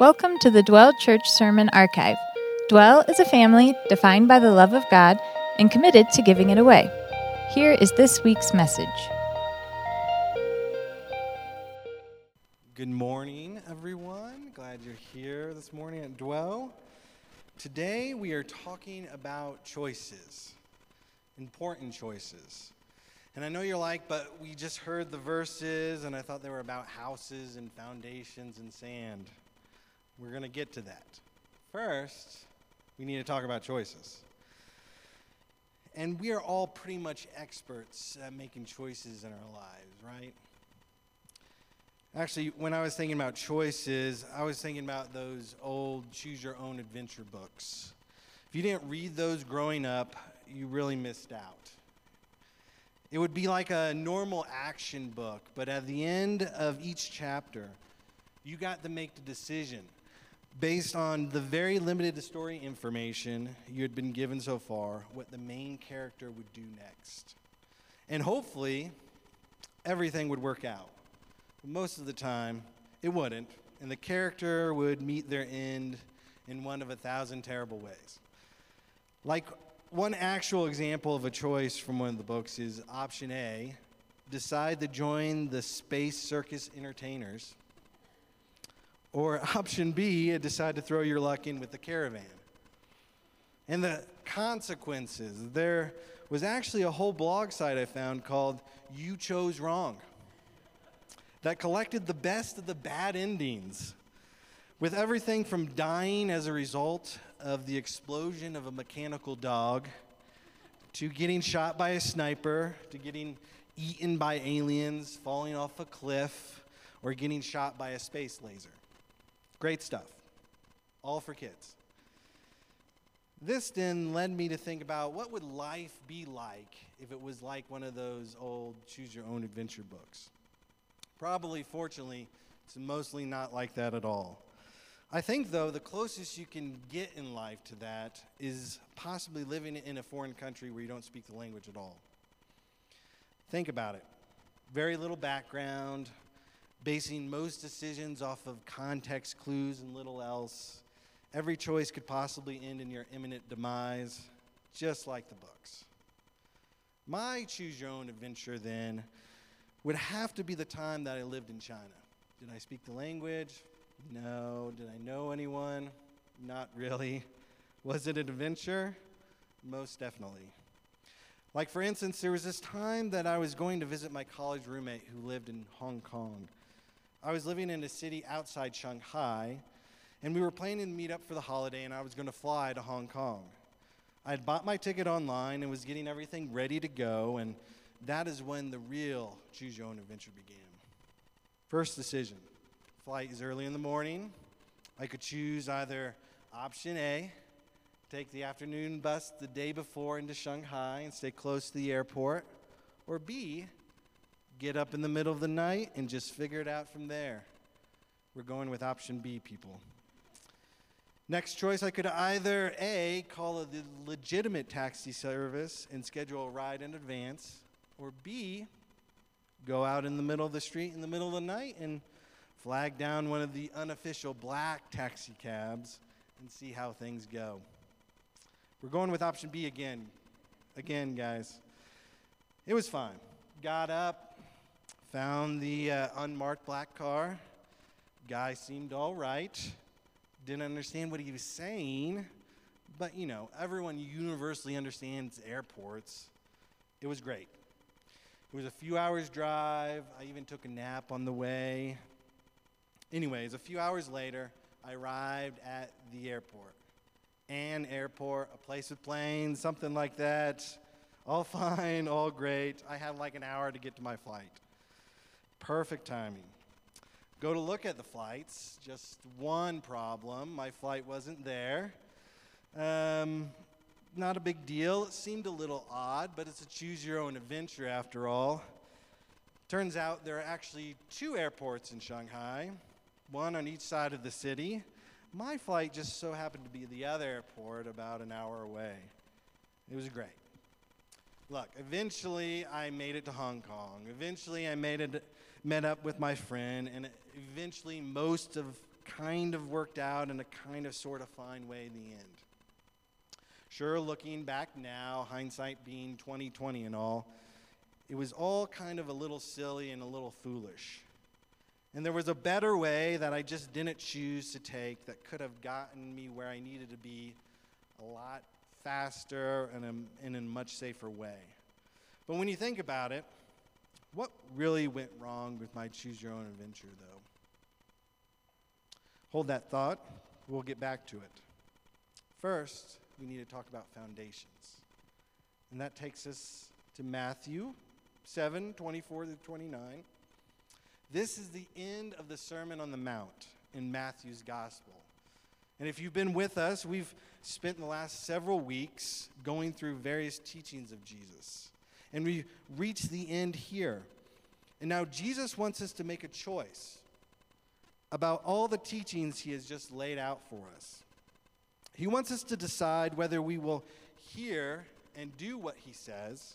Welcome to the Dwell Church Sermon Archive. Dwell is a family defined by the love of God and committed to giving it away. Here is this week's message. Good morning, everyone. Glad you're here this morning at Dwell. Today we are talking about choices, important choices. And I know you're like, but we just heard the verses and I thought they were about houses and foundations and sand. We're going to get to that. First, we need to talk about choices. And we are all pretty much experts at making choices in our lives, right? Actually, when I was thinking about choices, I was thinking about those old choose your own adventure books. If you didn't read those growing up, you really missed out. It would be like a normal action book, but at the end of each chapter, you got to make the decision based on the very limited story information you had been given so far, what the main character would do next. And hopefully, everything would work out. But most of the time, it wouldn't, and the character would meet their end in one of a thousand terrible ways. Like one actual example of a choice from one of the books is option A decide to join the Space Circus Entertainers or option B, decide to throw your luck in with the caravan. And the consequences, there was actually a whole blog site I found called You Chose Wrong that collected the best of the bad endings, with everything from dying as a result of the explosion of a mechanical dog to getting shot by a sniper to getting eaten by aliens, falling off a cliff, or getting shot by a space laser. Great stuff. All for kids. This then led me to think about what would life be like if it was like one of those old choose your own adventure books. Probably, fortunately, it's mostly not like that at all. I think, though, the closest you can get in life to that is possibly living in a foreign country where you don't speak the language at all. Think about it. Very little background, basing most decisions off of context clues and little else. Every choice could possibly end in your imminent demise, just like the books. My choose your own adventure then would have to be the time that I lived in China. Did I speak the language? No. Did I know anyone? Not really. Was it an adventure? Most definitely. Like, for instance, there was this time that I was going to visit my college roommate who lived in Hong Kong. I was living in a city outside Shanghai, and we were planning to meet up for the holiday, and I was going to fly to Hong Kong. I had bought my ticket online and was getting everything ready to go, and that is when the real choose your own adventure began. First decision flight is early in the morning. I could choose either option A, take the afternoon bus the day before into Shanghai and stay close to the airport, or B, get up in the middle of the night and just figure it out from there. We're going with option B, people. Next choice, I could either A, call a legitimate taxi service and schedule a ride in advance, or B, go out in the middle of the street in the middle of the night and flag down one of the unofficial black taxi cabs and see how things go. We're going with option B again. Again, guys. It was fine. Got up, Found the uh, unmarked black car. Guy seemed all right. Didn't understand what he was saying, but you know, everyone universally understands airports. It was great. It was a few hours' drive. I even took a nap on the way. Anyways, a few hours later, I arrived at the airport. An airport, a place with planes, something like that. All fine, all great. I had like an hour to get to my flight. Perfect timing. Go to look at the flights. Just one problem. My flight wasn't there. Um, not a big deal. It seemed a little odd, but it's a choose your own adventure after all. Turns out there are actually two airports in Shanghai, one on each side of the city. My flight just so happened to be the other airport about an hour away. It was great. Look, eventually I made it to Hong Kong. Eventually I made it met up with my friend, and eventually most of kind of worked out in a kind of sort of fine way in the end. Sure, looking back now, hindsight being 2020 and all, it was all kind of a little silly and a little foolish. And there was a better way that I just didn't choose to take that could have gotten me where I needed to be a lot faster and in a much safer way. But when you think about it, what really went wrong with my choose your own adventure, though? Hold that thought. We'll get back to it. First, we need to talk about foundations. And that takes us to Matthew 7 24 to 29. This is the end of the Sermon on the Mount in Matthew's Gospel. And if you've been with us, we've spent the last several weeks going through various teachings of Jesus. And we reach the end here. And now Jesus wants us to make a choice about all the teachings he has just laid out for us. He wants us to decide whether we will hear and do what he says,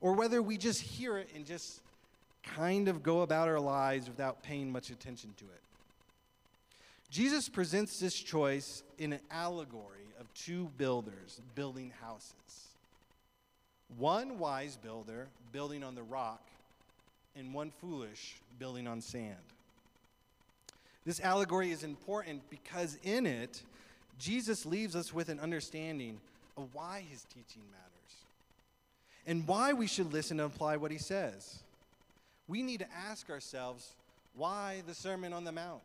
or whether we just hear it and just kind of go about our lives without paying much attention to it. Jesus presents this choice in an allegory of two builders building houses. One wise builder building on the rock, and one foolish building on sand. This allegory is important because in it, Jesus leaves us with an understanding of why his teaching matters and why we should listen and apply what he says. We need to ask ourselves why the Sermon on the Mount?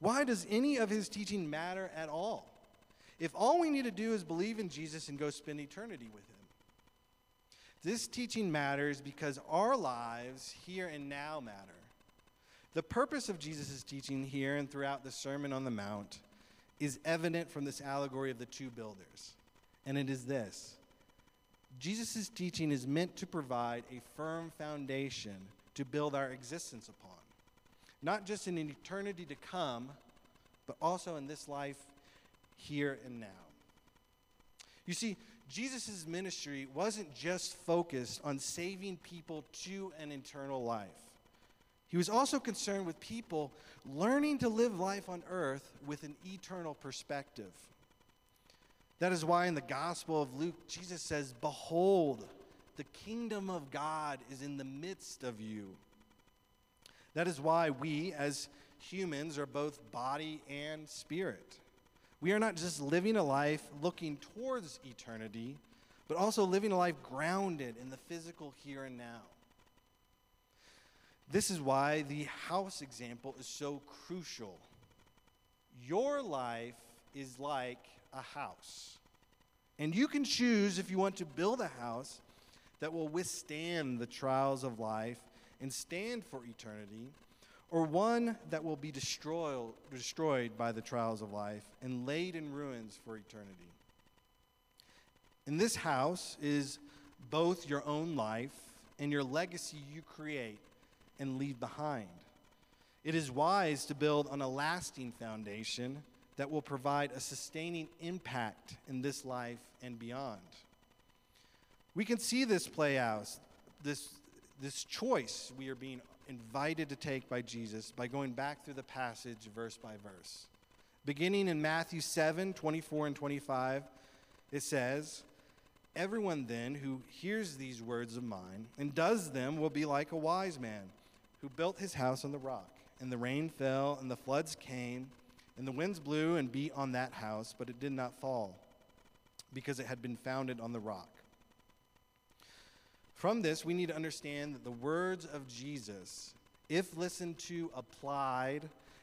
Why does any of his teaching matter at all? If all we need to do is believe in Jesus and go spend eternity with him. This teaching matters because our lives here and now matter. The purpose of Jesus' teaching here and throughout the Sermon on the Mount is evident from this allegory of the two builders. And it is this Jesus' teaching is meant to provide a firm foundation to build our existence upon, not just in an eternity to come, but also in this life here and now. You see, Jesus' ministry wasn't just focused on saving people to an eternal life. He was also concerned with people learning to live life on earth with an eternal perspective. That is why in the Gospel of Luke, Jesus says, Behold, the kingdom of God is in the midst of you. That is why we, as humans, are both body and spirit. We are not just living a life looking towards eternity, but also living a life grounded in the physical here and now. This is why the house example is so crucial. Your life is like a house. And you can choose if you want to build a house that will withstand the trials of life and stand for eternity, or one that will be destroyed, destroyed by the trials of life and laid in ruins for eternity. And this house is both your own life and your legacy you create and leave behind. It is wise to build on a lasting foundation that will provide a sustaining impact in this life and beyond. We can see this play out, this, this choice we are being invited to take by Jesus by going back through the passage verse by verse. Beginning in Matthew 7 24 and 25, it says, Everyone then who hears these words of mine and does them will be like a wise man who built his house on the rock. And the rain fell, and the floods came, and the winds blew and beat on that house, but it did not fall, because it had been founded on the rock. From this, we need to understand that the words of Jesus, if listened to, applied,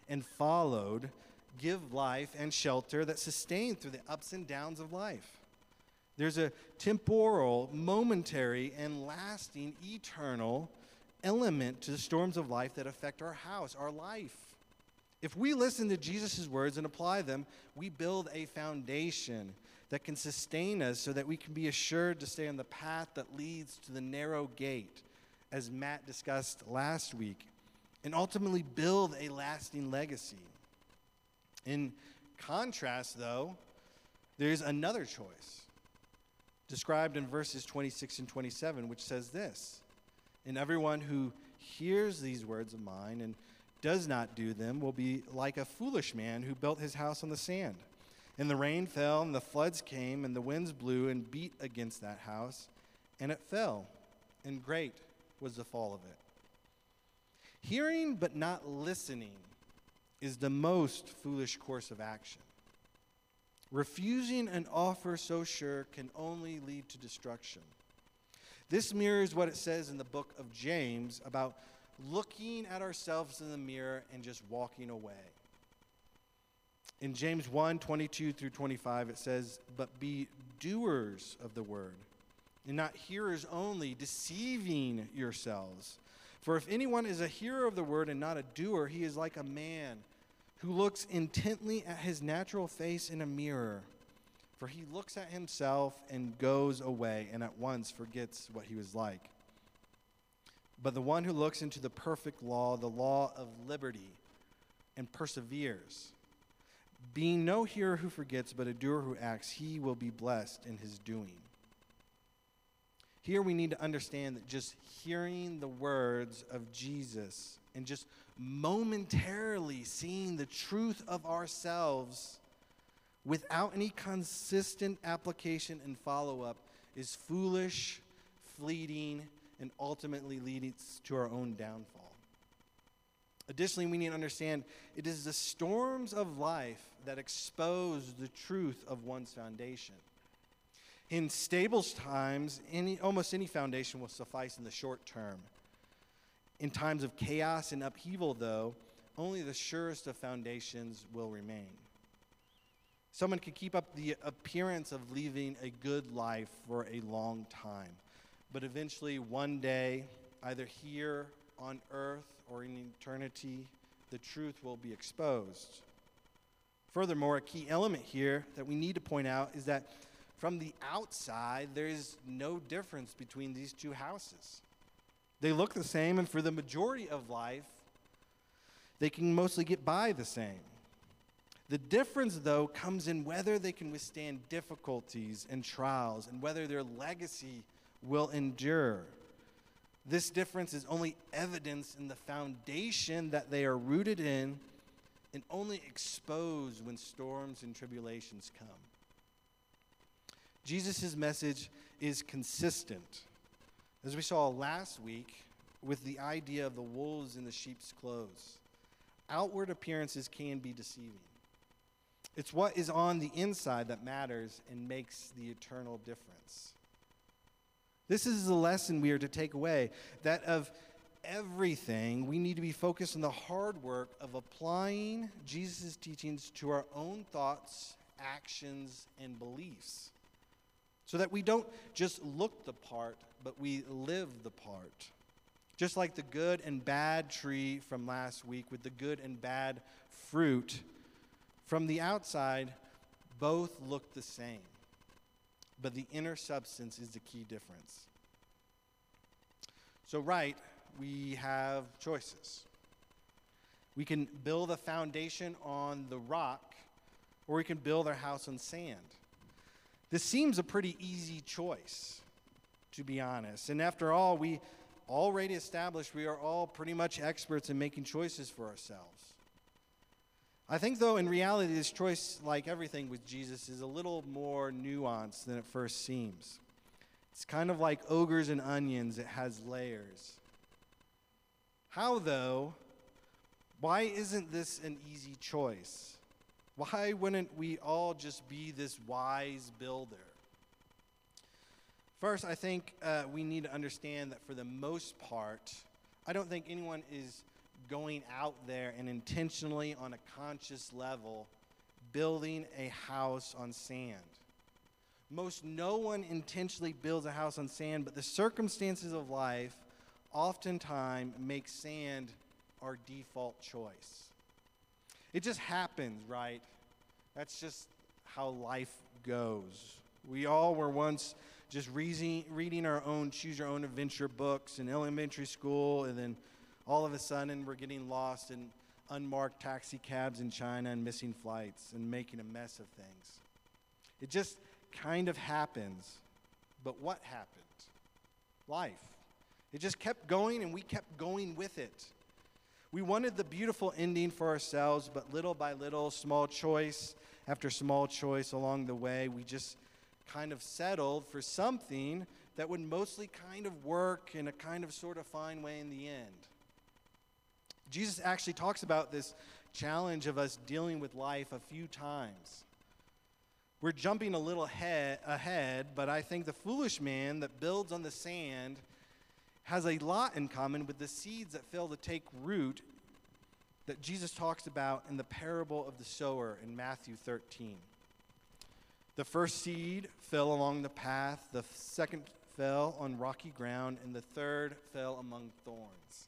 and followed, give life and shelter that sustain through the ups and downs of life. There's a temporal, momentary, and lasting, eternal element to the storms of life that affect our house, our life. If we listen to Jesus' words and apply them, we build a foundation that can sustain us so that we can be assured to stay on the path that leads to the narrow gate, as Matt discussed last week, and ultimately build a lasting legacy. In contrast, though, there's another choice described in verses 26 and 27, which says this and everyone who hears these words of mine and does not do them will be like a foolish man who built his house on the sand. And the rain fell, and the floods came, and the winds blew and beat against that house, and it fell, and great was the fall of it. Hearing but not listening is the most foolish course of action. Refusing an offer so sure can only lead to destruction. This mirrors what it says in the book of James about looking at ourselves in the mirror and just walking away. In James 1 22 through 25, it says, But be doers of the word, and not hearers only, deceiving yourselves. For if anyone is a hearer of the word and not a doer, he is like a man who looks intently at his natural face in a mirror. For he looks at himself and goes away and at once forgets what he was like. But the one who looks into the perfect law, the law of liberty, and perseveres, being no hearer who forgets, but a doer who acts, he will be blessed in his doing. Here we need to understand that just hearing the words of Jesus and just momentarily seeing the truth of ourselves without any consistent application and follow up is foolish, fleeting, and ultimately leads to our own downfall. Additionally, we need to understand it is the storms of life that expose the truth of one's foundation. In stable times, any, almost any foundation will suffice in the short term. In times of chaos and upheaval, though, only the surest of foundations will remain. Someone can keep up the appearance of living a good life for a long time, but eventually, one day, either here on earth or in eternity, the truth will be exposed. Furthermore, a key element here that we need to point out is that from the outside, there is no difference between these two houses. They look the same, and for the majority of life, they can mostly get by the same. The difference, though, comes in whether they can withstand difficulties and trials and whether their legacy will endure. This difference is only evidence in the foundation that they are rooted in and only exposed when storms and tribulations come. Jesus' message is consistent. As we saw last week with the idea of the wolves in the sheep's clothes, outward appearances can be deceiving. It's what is on the inside that matters and makes the eternal difference. This is the lesson we are to take away that of everything, we need to be focused on the hard work of applying Jesus' teachings to our own thoughts, actions, and beliefs. So that we don't just look the part, but we live the part. Just like the good and bad tree from last week with the good and bad fruit, from the outside, both look the same. But the inner substance is the key difference. So, right, we have choices. We can build a foundation on the rock, or we can build our house on sand. This seems a pretty easy choice, to be honest. And after all, we already established we are all pretty much experts in making choices for ourselves. I think, though, in reality, this choice, like everything with Jesus, is a little more nuanced than it first seems. It's kind of like ogres and onions, it has layers. How, though, why isn't this an easy choice? Why wouldn't we all just be this wise builder? First, I think uh, we need to understand that for the most part, I don't think anyone is going out there and intentionally, on a conscious level, building a house on sand. Most no one intentionally builds a house on sand, but the circumstances of life oftentimes make sand our default choice. It just happens, right? That's just how life goes. We all were once just reading, reading our own choose your own adventure books in elementary school, and then all of a sudden we're getting lost in unmarked taxi cabs in China and missing flights and making a mess of things. It just kind of happens. But what happened? Life. It just kept going and we kept going with it. We wanted the beautiful ending for ourselves, but little by little, small choice after small choice along the way, we just kind of settled for something that would mostly kind of work in a kind of sort of fine way in the end. Jesus actually talks about this challenge of us dealing with life a few times. We're jumping a little head, ahead, but I think the foolish man that builds on the sand has a lot in common with the seeds that fail to take root that Jesus talks about in the parable of the sower in Matthew 13. The first seed fell along the path, the second fell on rocky ground, and the third fell among thorns.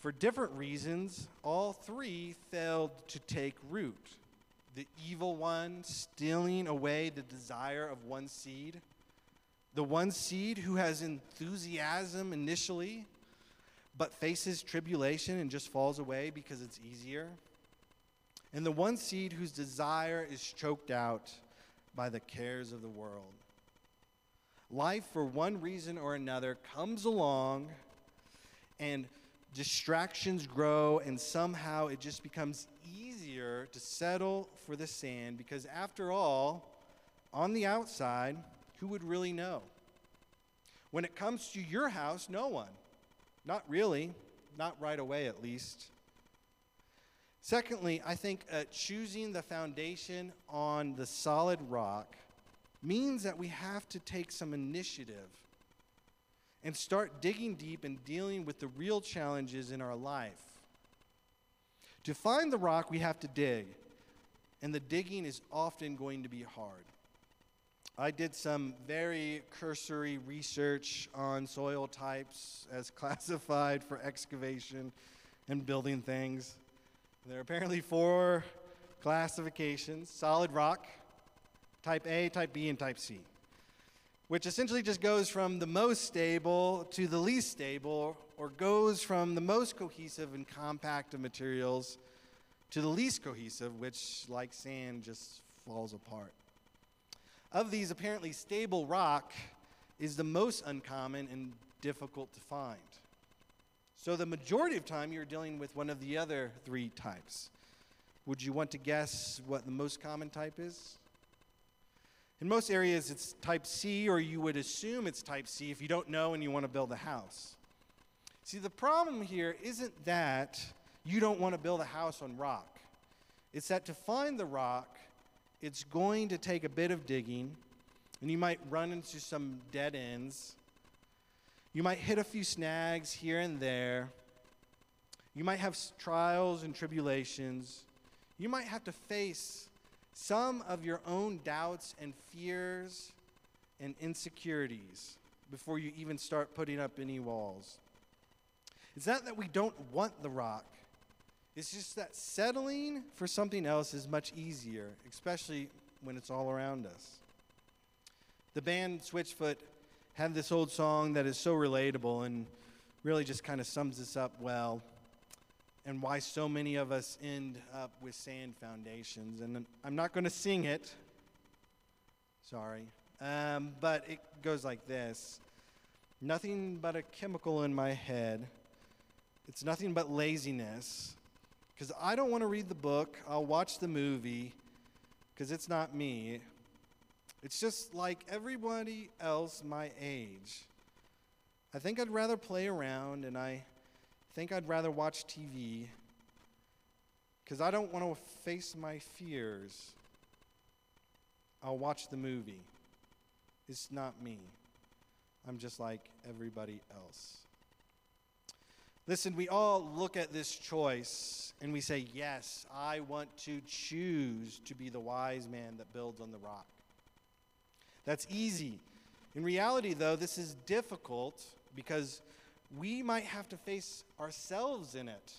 For different reasons, all three failed to take root. The evil one stealing away the desire of one seed, the one seed who has enthusiasm initially, but faces tribulation and just falls away because it's easier, and the one seed whose desire is choked out by the cares of the world. Life, for one reason or another, comes along and distractions grow, and somehow it just becomes easier to settle for the sand because, after all, on the outside, who would really know? When it comes to your house, no one. Not really, not right away at least. Secondly, I think uh, choosing the foundation on the solid rock means that we have to take some initiative and start digging deep and dealing with the real challenges in our life. To find the rock, we have to dig, and the digging is often going to be hard. I did some very cursory research on soil types as classified for excavation and building things. There are apparently four classifications solid rock, type A, type B, and type C which essentially just goes from the most stable to the least stable, or goes from the most cohesive and compact of materials to the least cohesive, which, like sand, just falls apart. Of these, apparently stable rock is the most uncommon and difficult to find. So, the majority of time, you're dealing with one of the other three types. Would you want to guess what the most common type is? In most areas, it's type C, or you would assume it's type C if you don't know and you want to build a house. See, the problem here isn't that you don't want to build a house on rock, it's that to find the rock, it's going to take a bit of digging, and you might run into some dead ends. You might hit a few snags here and there. You might have trials and tribulations. You might have to face some of your own doubts and fears and insecurities before you even start putting up any walls. It's not that we don't want the rock, it's just that settling for something else is much easier, especially when it's all around us. The band Switchfoot had this old song that is so relatable and really just kind of sums this up well and why so many of us end up with sand foundations. And I'm not going to sing it, sorry, um, but it goes like this Nothing but a chemical in my head. It's nothing but laziness. Because I don't want to read the book, I'll watch the movie, because it's not me. It's just like everybody else my age. I think I'd rather play around and I think I'd rather watch TV because I don't want to face my fears. I'll watch the movie. It's not me. I'm just like everybody else. Listen, we all look at this choice and we say, Yes, I want to choose to be the wise man that builds on the rock. That's easy. In reality, though, this is difficult because we might have to face ourselves in it.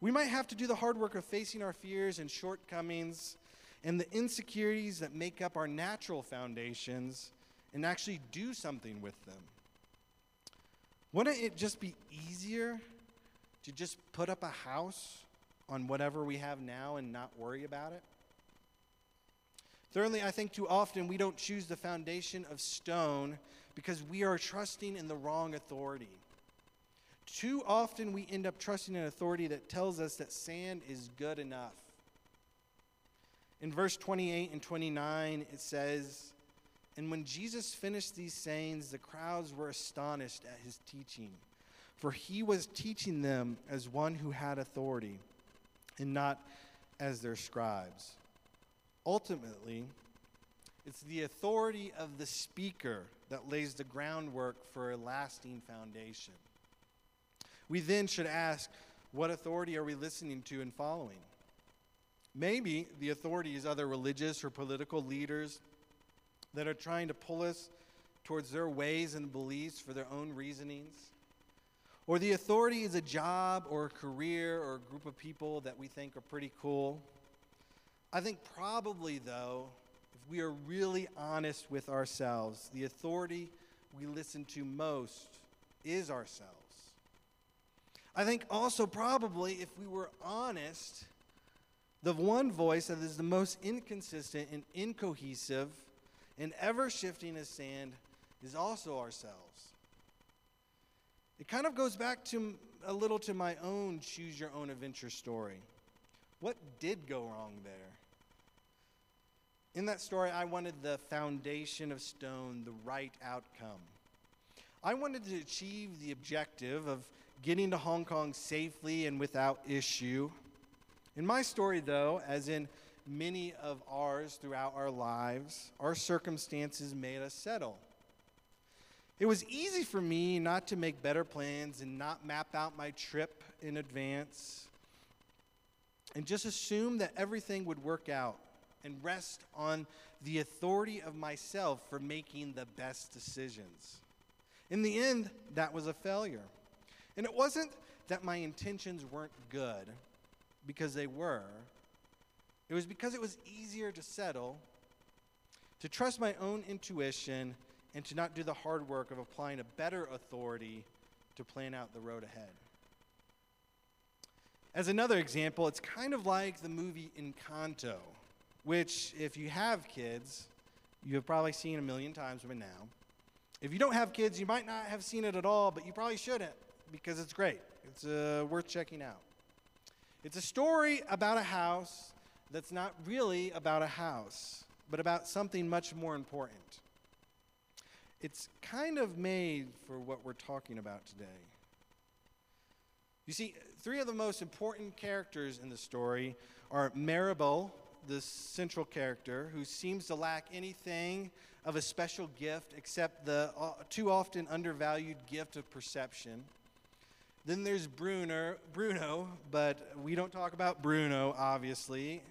We might have to do the hard work of facing our fears and shortcomings and the insecurities that make up our natural foundations and actually do something with them. Wouldn't it just be easier to just put up a house on whatever we have now and not worry about it? Thirdly, I think too often we don't choose the foundation of stone because we are trusting in the wrong authority. Too often we end up trusting an authority that tells us that sand is good enough. In verse 28 and 29, it says, And when Jesus finished these sayings, the crowds were astonished at his teaching, for he was teaching them as one who had authority, and not as their scribes. Ultimately, it's the authority of the speaker that lays the groundwork for a lasting foundation. We then should ask, what authority are we listening to and following? Maybe the authority is other religious or political leaders that are trying to pull us towards their ways and beliefs for their own reasonings. Or the authority is a job or a career or a group of people that we think are pretty cool. I think probably, though, if we are really honest with ourselves, the authority we listen to most is ourselves. I think also, probably, if we were honest, the one voice that is the most inconsistent and incohesive and ever shifting as sand is also ourselves. It kind of goes back to a little to my own choose your own adventure story. What did go wrong there? In that story, I wanted the foundation of stone, the right outcome. I wanted to achieve the objective of getting to Hong Kong safely and without issue. In my story, though, as in many of ours throughout our lives, our circumstances made us settle. It was easy for me not to make better plans and not map out my trip in advance and just assume that everything would work out and rest on the authority of myself for making the best decisions. In the end, that was a failure. And it wasn't that my intentions weren't good because they were. It was because it was easier to settle, to trust my own intuition, and to not do the hard work of applying a better authority to plan out the road ahead. As another example, it's kind of like the movie Encanto, which, if you have kids, you have probably seen a million times by now. If you don't have kids, you might not have seen it at all, but you probably shouldn't because it's great. It's uh, worth checking out. It's a story about a house that's not really about a house, but about something much more important. It's kind of made for what we're talking about today. You see, three of the most important characters in the story are Mirabel, the central character, who seems to lack anything of a special gift except the uh, too often undervalued gift of perception. Then there's Bruno, Bruno, but we don't talk about Bruno, obviously.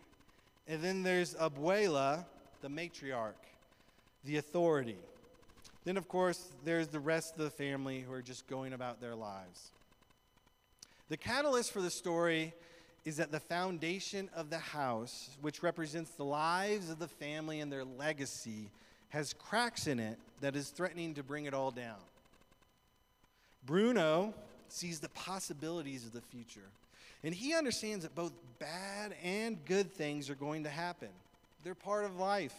And then there's Abuela, the matriarch, the authority. Then, of course, there's the rest of the family who are just going about their lives. The catalyst for the story is that the foundation of the house, which represents the lives of the family and their legacy, has cracks in it that is threatening to bring it all down. Bruno sees the possibilities of the future. And he understands that both bad and good things are going to happen, they're part of life.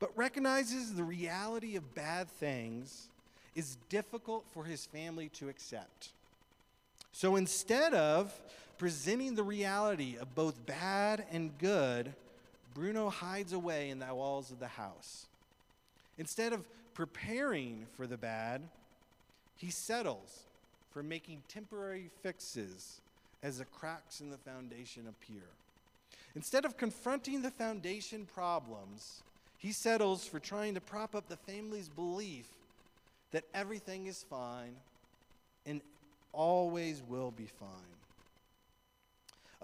But recognizes the reality of bad things is difficult for his family to accept. So instead of presenting the reality of both bad and good, Bruno hides away in the walls of the house. Instead of preparing for the bad, he settles for making temporary fixes as the cracks in the foundation appear. Instead of confronting the foundation problems, he settles for trying to prop up the family's belief that everything is fine and always will be fine.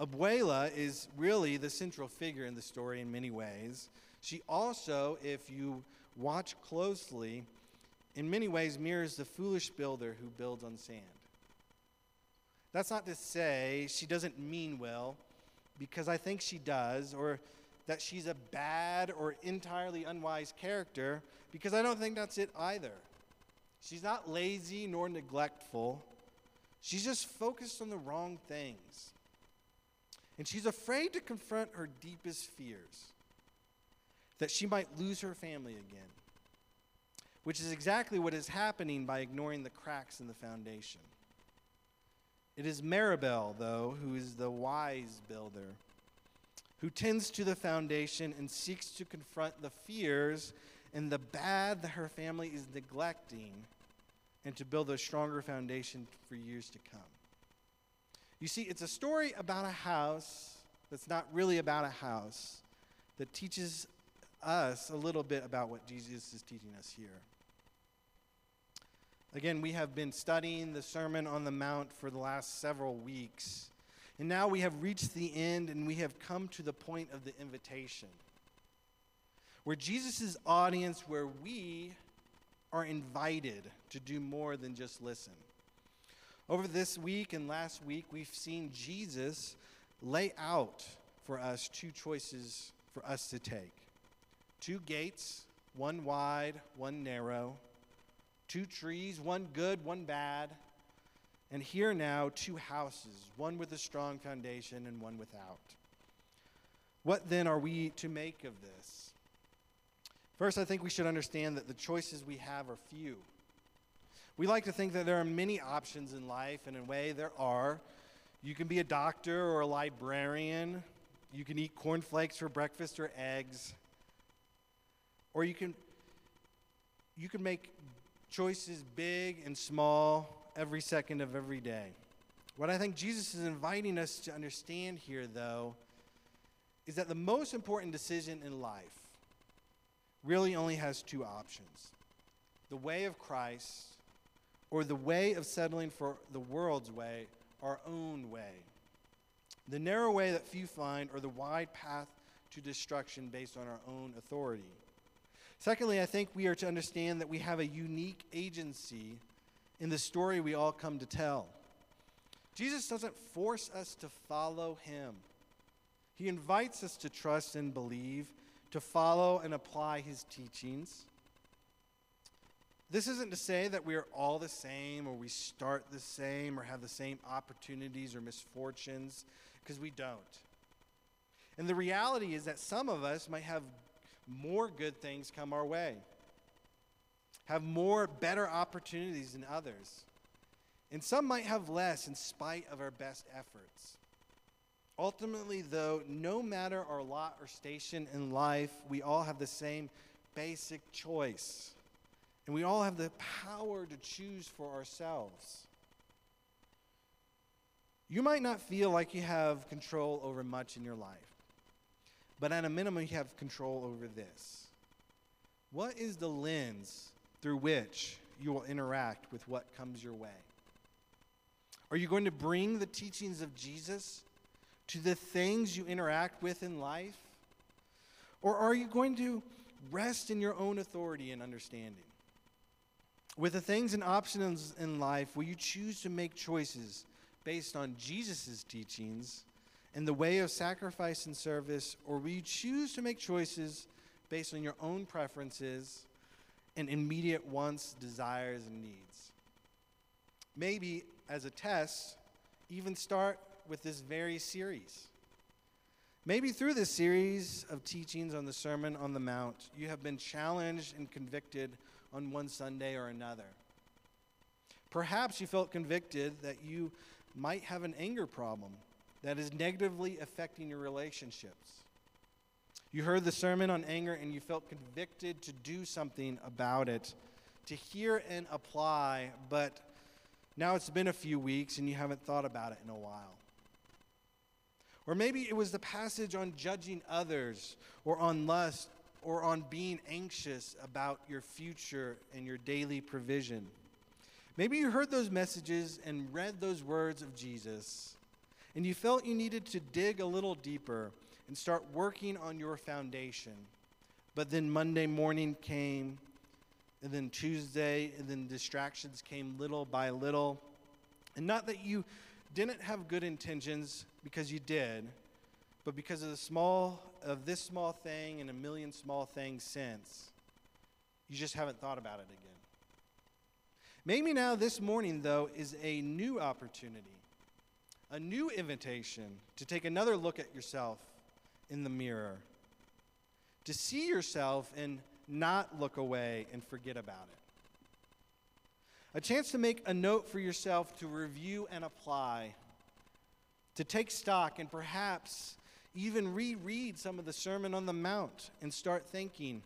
Abuela is really the central figure in the story in many ways. She also, if you watch closely, in many ways mirrors the foolish builder who builds on sand. That's not to say she doesn't mean well, because I think she does, or that she's a bad or entirely unwise character, because I don't think that's it either. She's not lazy nor neglectful. She's just focused on the wrong things. And she's afraid to confront her deepest fears that she might lose her family again, which is exactly what is happening by ignoring the cracks in the foundation. It is Mirabel, though, who is the wise builder, who tends to the foundation and seeks to confront the fears and the bad that her family is neglecting and to build a stronger foundation for years to come. You see, it's a story about a house that's not really about a house that teaches us a little bit about what Jesus is teaching us here. Again, we have been studying the Sermon on the Mount for the last several weeks. And now we have reached the end and we have come to the point of the invitation. Where Jesus' audience, where we are invited to do more than just listen. Over this week and last week, we've seen Jesus lay out for us two choices for us to take two gates, one wide, one narrow, two trees, one good, one bad, and here now two houses, one with a strong foundation and one without. What then are we to make of this? First, I think we should understand that the choices we have are few. We like to think that there are many options in life, and in a way, there are. You can be a doctor or a librarian. You can eat cornflakes for breakfast or eggs. Or you can, you can make choices big and small every second of every day. What I think Jesus is inviting us to understand here, though, is that the most important decision in life really only has two options the way of Christ or the way of settling for the world's way, our own way. The narrow way that few find or the wide path to destruction based on our own authority. Secondly, I think we are to understand that we have a unique agency in the story we all come to tell. Jesus doesn't force us to follow him. He invites us to trust and believe to follow and apply his teachings. This isn't to say that we are all the same or we start the same or have the same opportunities or misfortunes, because we don't. And the reality is that some of us might have more good things come our way, have more better opportunities than others. And some might have less in spite of our best efforts. Ultimately, though, no matter our lot or station in life, we all have the same basic choice. And we all have the power to choose for ourselves. You might not feel like you have control over much in your life, but at a minimum, you have control over this. What is the lens through which you will interact with what comes your way? Are you going to bring the teachings of Jesus to the things you interact with in life? Or are you going to rest in your own authority and understanding? With the things and options in life, will you choose to make choices based on Jesus' teachings and the way of sacrifice and service, or will you choose to make choices based on your own preferences and immediate wants, desires, and needs? Maybe as a test, even start with this very series. Maybe through this series of teachings on the Sermon on the Mount, you have been challenged and convicted on one Sunday or another. Perhaps you felt convicted that you might have an anger problem that is negatively affecting your relationships. You heard the sermon on anger and you felt convicted to do something about it, to hear and apply, but now it's been a few weeks and you haven't thought about it in a while. Or maybe it was the passage on judging others, or on lust, or on being anxious about your future and your daily provision. Maybe you heard those messages and read those words of Jesus, and you felt you needed to dig a little deeper and start working on your foundation. But then Monday morning came, and then Tuesday, and then distractions came little by little. And not that you didn't have good intentions because you did, but because of the small of this small thing and a million small things since, you just haven't thought about it again. Maybe now this morning though is a new opportunity, a new invitation to take another look at yourself in the mirror, to see yourself and not look away and forget about it. a chance to make a note for yourself to review and apply, to take stock, and perhaps even reread some of the Sermon on the Mount and start thinking,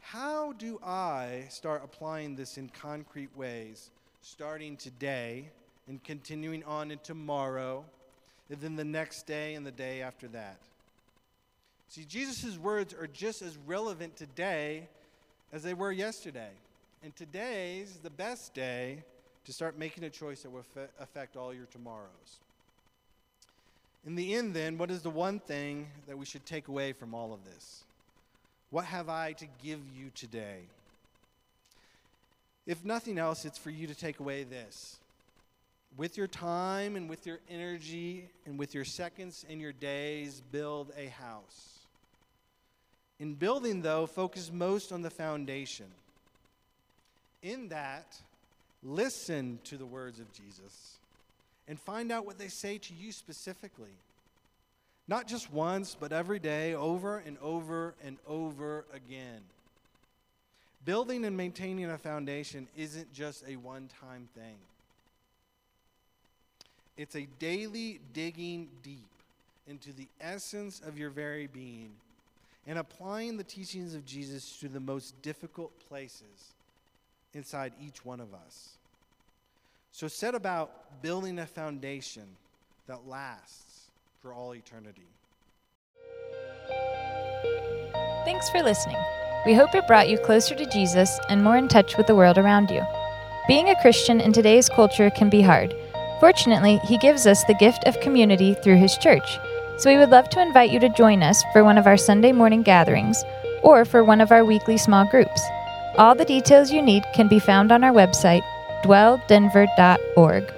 how do I start applying this in concrete ways, starting today and continuing on in tomorrow, and then the next day and the day after that? See, Jesus' words are just as relevant today as they were yesterday. And today's the best day to start making a choice that will affect all your tomorrows. In the end, then, what is the one thing that we should take away from all of this? What have I to give you today? If nothing else, it's for you to take away this. With your time and with your energy and with your seconds and your days, build a house. In building, though, focus most on the foundation. In that, listen to the words of Jesus and find out what they say to you specifically. Not just once, but every day, over and over and over again. Building and maintaining a foundation isn't just a one time thing, it's a daily digging deep into the essence of your very being and applying the teachings of Jesus to the most difficult places inside each one of us. So set about building a foundation that lasts for all eternity. Thanks for listening. We hope it brought you closer to Jesus and more in touch with the world around you. Being a Christian in today's culture can be hard. Fortunately, He gives us the gift of community through His church so we would love to invite you to join us for one of our Sunday morning gatherings or for one of our weekly small groups. All the details you need can be found on our website, dwelldenver.org.